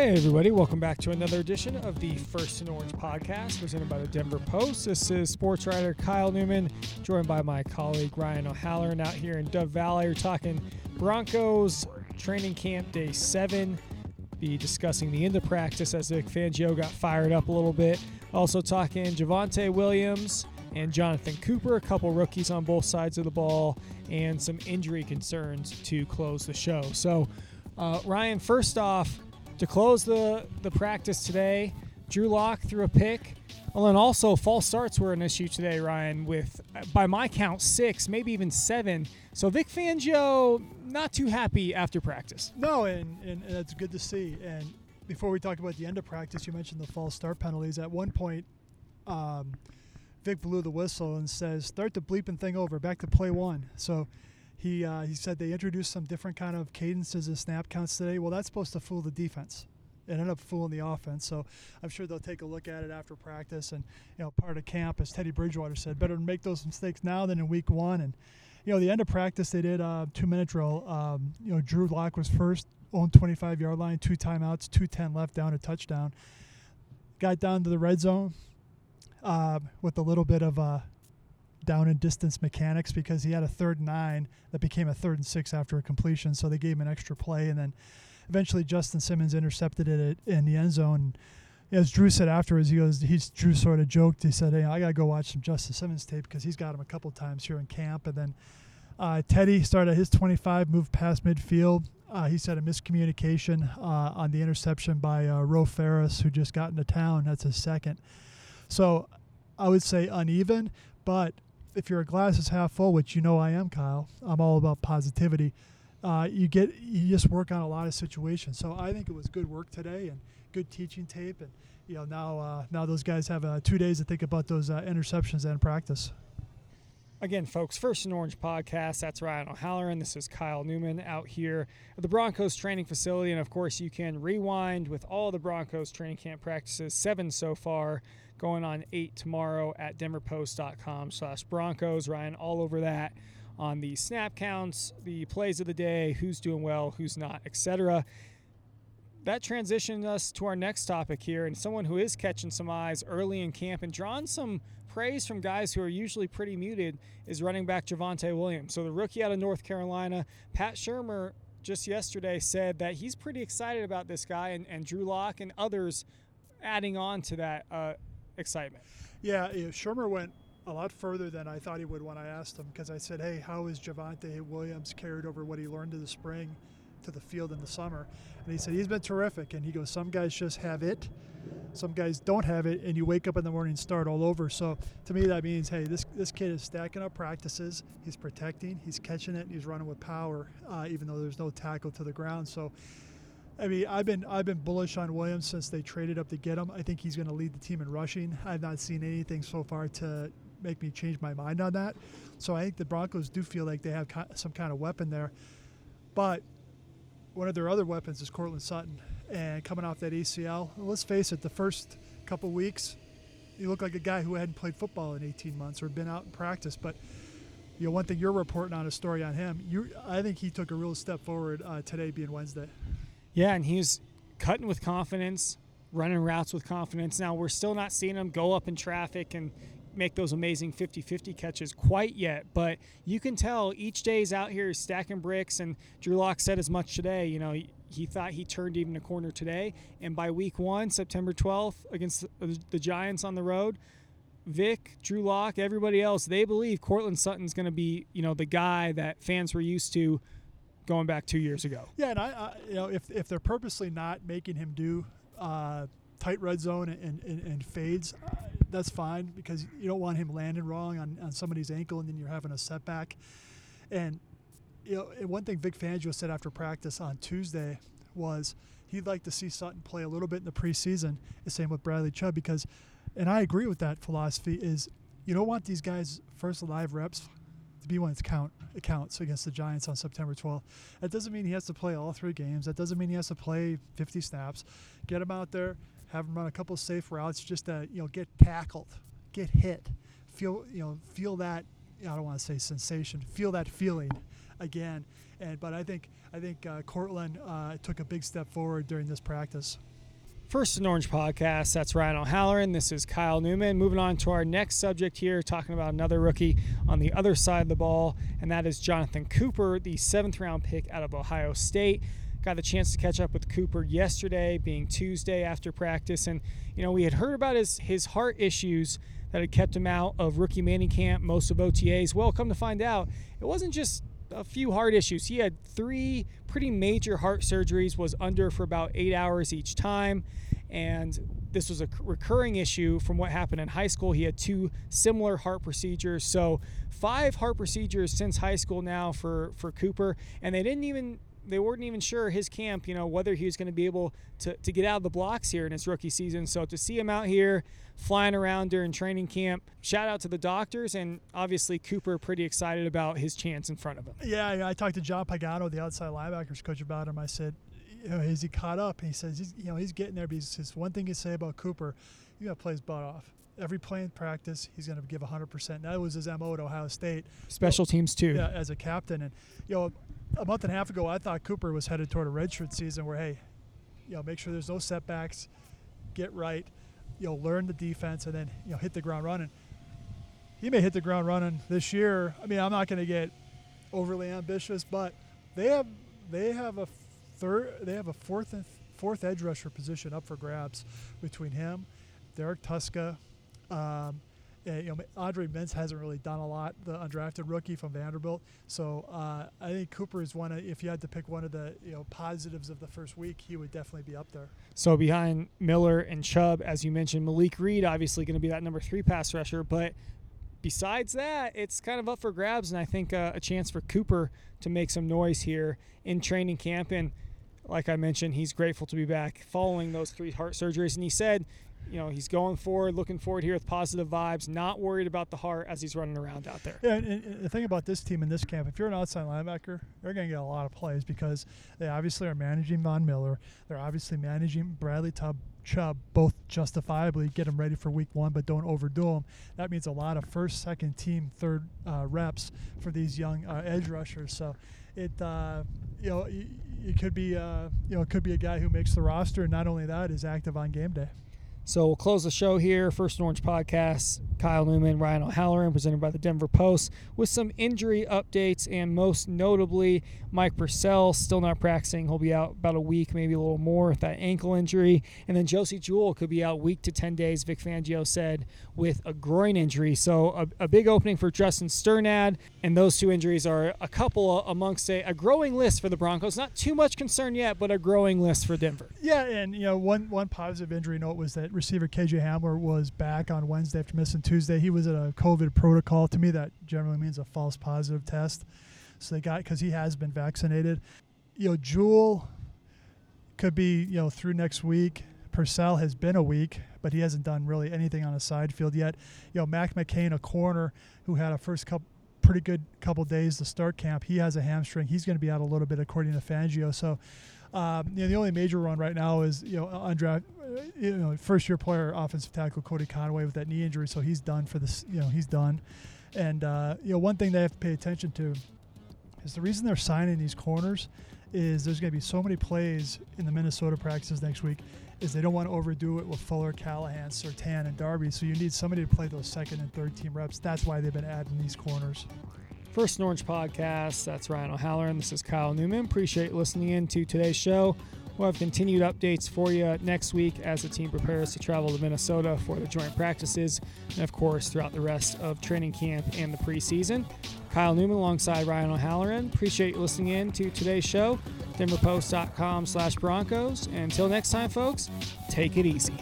Hey, everybody, welcome back to another edition of the First and Orange podcast presented by the Denver Post. This is sports writer Kyle Newman, joined by my colleague Ryan O'Halloran out here in Dove Valley. We're talking Broncos training camp day seven, be discussing the end of practice as Vic Fangio got fired up a little bit. Also talking Javonte Williams and Jonathan Cooper, a couple rookies on both sides of the ball, and some injury concerns to close the show. So, uh, Ryan, first off, to close the, the practice today, Drew Lock threw a pick. Well, and also false starts were an issue today, Ryan, with, by my count, six, maybe even seven. So Vic Fangio, not too happy after practice. No, and, and, and that's good to see. And before we talk about the end of practice, you mentioned the false start penalties. At one point, um, Vic blew the whistle and says, "Start the bleeping thing over. Back to play one." So he uh, he said they introduced some different kind of cadences and snap counts today. Well, that's supposed to fool the defense. It ended up fooling the offense. So I'm sure they'll take a look at it after practice and you know part of camp, as Teddy Bridgewater said, better to make those mistakes now than in week one. And you know the end of practice they did a two minute drill. Um, you know Drew Lock was first on 25 yard line, two timeouts, 210 left down a touchdown. Got down to the red zone uh, with a little bit of uh, down and distance mechanics because he had a third and nine that became a third and six after a completion. So they gave him an extra play, and then eventually Justin Simmons intercepted it in the end zone. As Drew said afterwards, he goes, he's Drew sort of joked. He said, "Hey, I gotta go watch some Justin Simmons tape because he's got him a couple times here in camp." And then uh, Teddy started his 25, moved past midfield. Uh, he said a miscommunication uh, on the interception by uh, Roe Farris, who just got into town. That's his second. So I would say uneven, but if you're a glass is half full, which you know I am, Kyle, I'm all about positivity. Uh, you get you just work on a lot of situations. So I think it was good work today and good teaching tape, and you know now uh, now those guys have uh, two days to think about those uh, interceptions and practice. Again, folks, First and Orange podcast. That's Ryan O'Halloran. This is Kyle Newman out here at the Broncos training facility. And of course, you can rewind with all the Broncos training camp practices, seven so far, going on eight tomorrow at denverpost.com slash Broncos. Ryan, all over that on the snap counts, the plays of the day, who's doing well, who's not, etc. That transitions us to our next topic here, and someone who is catching some eyes early in camp and drawing some praise from guys who are usually pretty muted is running back Javonte Williams. So the rookie out of North Carolina, Pat Shurmur, just yesterday said that he's pretty excited about this guy, and, and Drew Lock and others adding on to that uh, excitement. Yeah, know, went a lot further than I thought he would when I asked him because I said, "Hey, how is Javonte Williams carried over what he learned in the spring to the field in the summer?" And he said he's been terrific. And he goes, "Some guys just have it, some guys don't have it, and you wake up in the morning and start all over." So to me, that means, hey, this this kid is stacking up practices. He's protecting, he's catching it, and he's running with power, uh, even though there's no tackle to the ground. So. I mean, I've been I've been bullish on Williams since they traded up to get him. I think he's going to lead the team in rushing. I've not seen anything so far to make me change my mind on that. So I think the Broncos do feel like they have some kind of weapon there. But one of their other weapons is Courtland Sutton, and coming off that ACL, let's face it, the first couple weeks, he looked like a guy who hadn't played football in 18 months or been out in practice, but you know, one thing you're reporting on a story on him. You, I think he took a real step forward uh, today, being Wednesday. Yeah, and he's cutting with confidence, running routes with confidence. Now, we're still not seeing him go up in traffic and make those amazing 50 50 catches quite yet, but you can tell each day he's out here stacking bricks. And Drew Lock said as much today. You know, he, thought he turned even a corner today. And by week one, September 12th, against the, Giants on the road, Vic, Drew Lock, everybody else, they believe Courtland Sutton's going to be, you know, the guy that fans were used to going back two years ago. Yeah, and I, I you know, if if they're purposely not making him do uh, tight red zone and, and, and fades, that's fine because you don't want him landing wrong on, on somebody's ankle and then you're having a setback. And you know, one thing Vic Fangio said after practice on Tuesday was he'd like to see Sutton play a little bit in the preseason. The same with Bradley Chubb because, and I agree with that philosophy. Is you don't want these guys first live reps to be when it's count it counts against the Giants on September 12th. That doesn't mean he has to play all three games. That doesn't mean he has to play 50 snaps. Get him out there, have him run a couple safe routes, just to you know get tackled, get hit, feel you know feel that. I don't want to say sensation. Feel that feeling again. And but I think I think uh, Courtland uh, took a big step forward during this practice. First and Orange podcast. That's Ryan O'Halloran. This is Kyle Newman. Moving on to our next subject here, talking about another rookie on the other side of the ball, and that is Jonathan Cooper, the seventh round pick out of Ohio State. Got the chance to catch up with Cooper yesterday, being Tuesday after practice, and you know we had heard about his his heart issues that had kept him out of rookie mini camp, most of OTAs. Well, come to find out, it wasn't just a few heart issues. He had three pretty major heart surgeries, was under for about eight hours each time, and this was a recurring issue from what happened in high school. He had two similar heart procedures, so five heart procedures since high school now for for Cooper, and they didn't even they weren't even sure his camp, you know, whether he was going to be able to, to get out of the blocks here in his rookie season. So to see him out here flying around during training camp, shout out to the doctors and obviously Cooper pretty excited about his chance in front of him. Yeah, I talked to John Pagano, the outside linebackers coach, about him. I said, you know, is he caught up? He says, he's, you know, he's getting there. Because his one thing to say about Cooper, you got to play his butt off every play in practice, he's going to give 100%. That was his MO at Ohio State. Special teams, too. Yeah, as a captain. And, you know, a month and a half ago, I thought Cooper was headed toward a redshirt season where, hey, you know, make sure there's no setbacks, get right, you know, learn the defense, and then you know hit the ground running. He may hit the ground running this year. I mean, I'm not going to get overly ambitious, but they have they have a third, they have a fourth and fourth edge rusher position up for grabs between him, Derrek Tuszka, um, you know, Andre Mintze hasn't really done a lot, the undrafted rookie from Vanderbilt. So uh, I think Cooper is one. Of, if you had to pick one of the you know positives of the first week, he would definitely be up there. So behind Miller and Chubb, as you mentioned, Malik Reed obviously going to be that number three pass rusher, but besides that, it's kind of up for grabs, and I think uh, a chance for Cooper to make some noise here in training camp. And like I mentioned, he's grateful to be back following those three heart surgeries, and he said you know he's going forward, looking forward here with positive vibes, not worried about the heart as he's running around out there. Yeah, and, and the thing about this team in this camp, if you're an outside linebacker, they're going to get a lot of plays because they obviously are managing Von Miller. They're obviously managing Bradley Tubb, Chubb, both justifiably get them ready for week one, but don't overdo them. That means a lot of first, second team, third uh, reps for these young uh, edge rushers. So it, uh, you know, it could be, uh, you know, it could be a guy who makes the roster, and not only that, is active on game day. So we'll close the show here. First Orange Podcast, Kyle Newman, Ryan O'Halloran, presented by the Denver Post, with some injury updates and most notably Mike Purcell still not practicing. He'll be out about a week, maybe a little more with that ankle injury. And then Josey Jewell could be out week to 10 days, Vic Fangio said, with a groin injury. So a, a big opening for Justin Strnad. And those two injuries are a couple amongst a, a growing list for the Broncos. Not too much concern yet, but a growing list for Denver. Yeah, and you know, one one positive injury note was that receiver KJ Hamler was back on Wednesday after missing Tuesday. He was at a COVID protocol. To me, that generally means a false positive test. So they got because he has been vaccinated. You know, Jewell could be you know through next week. Purcell has been a week, but he hasn't done really anything on a side field yet. You know, Mac McCain, a corner who had a first couple pretty good couple days to start camp. He has a hamstring. He's going to be out a little bit according to Fangio. So, um, you know, the only major run right now is you know undrafted, you know, first year player, offensive tackle Cody Conway with that knee injury. So he's done for this. You know, he's done. And uh, you know, one thing they have to pay attention to is the reason they're signing these corners is there's going to be so many plays in the Minnesota practices next week is they don't want to overdo it with Fuller, Callahan, Surtain, and Darby. So you need somebody to play those second and third team reps. That's why they've been adding these corners. First Orange Podcast. That's Ryan O'Halloran. This is Kyle Newman. Appreciate listening in to today's show. We'll have continued updates for you next week as the team prepares to travel to Minnesota for the joint practices and, of course, throughout the rest of training camp and the preseason. Kyle Newman alongside Ryan O'Halloran. Appreciate you listening in to today's show. DenverPost.com slash Broncos. Until next time, folks, take it easy.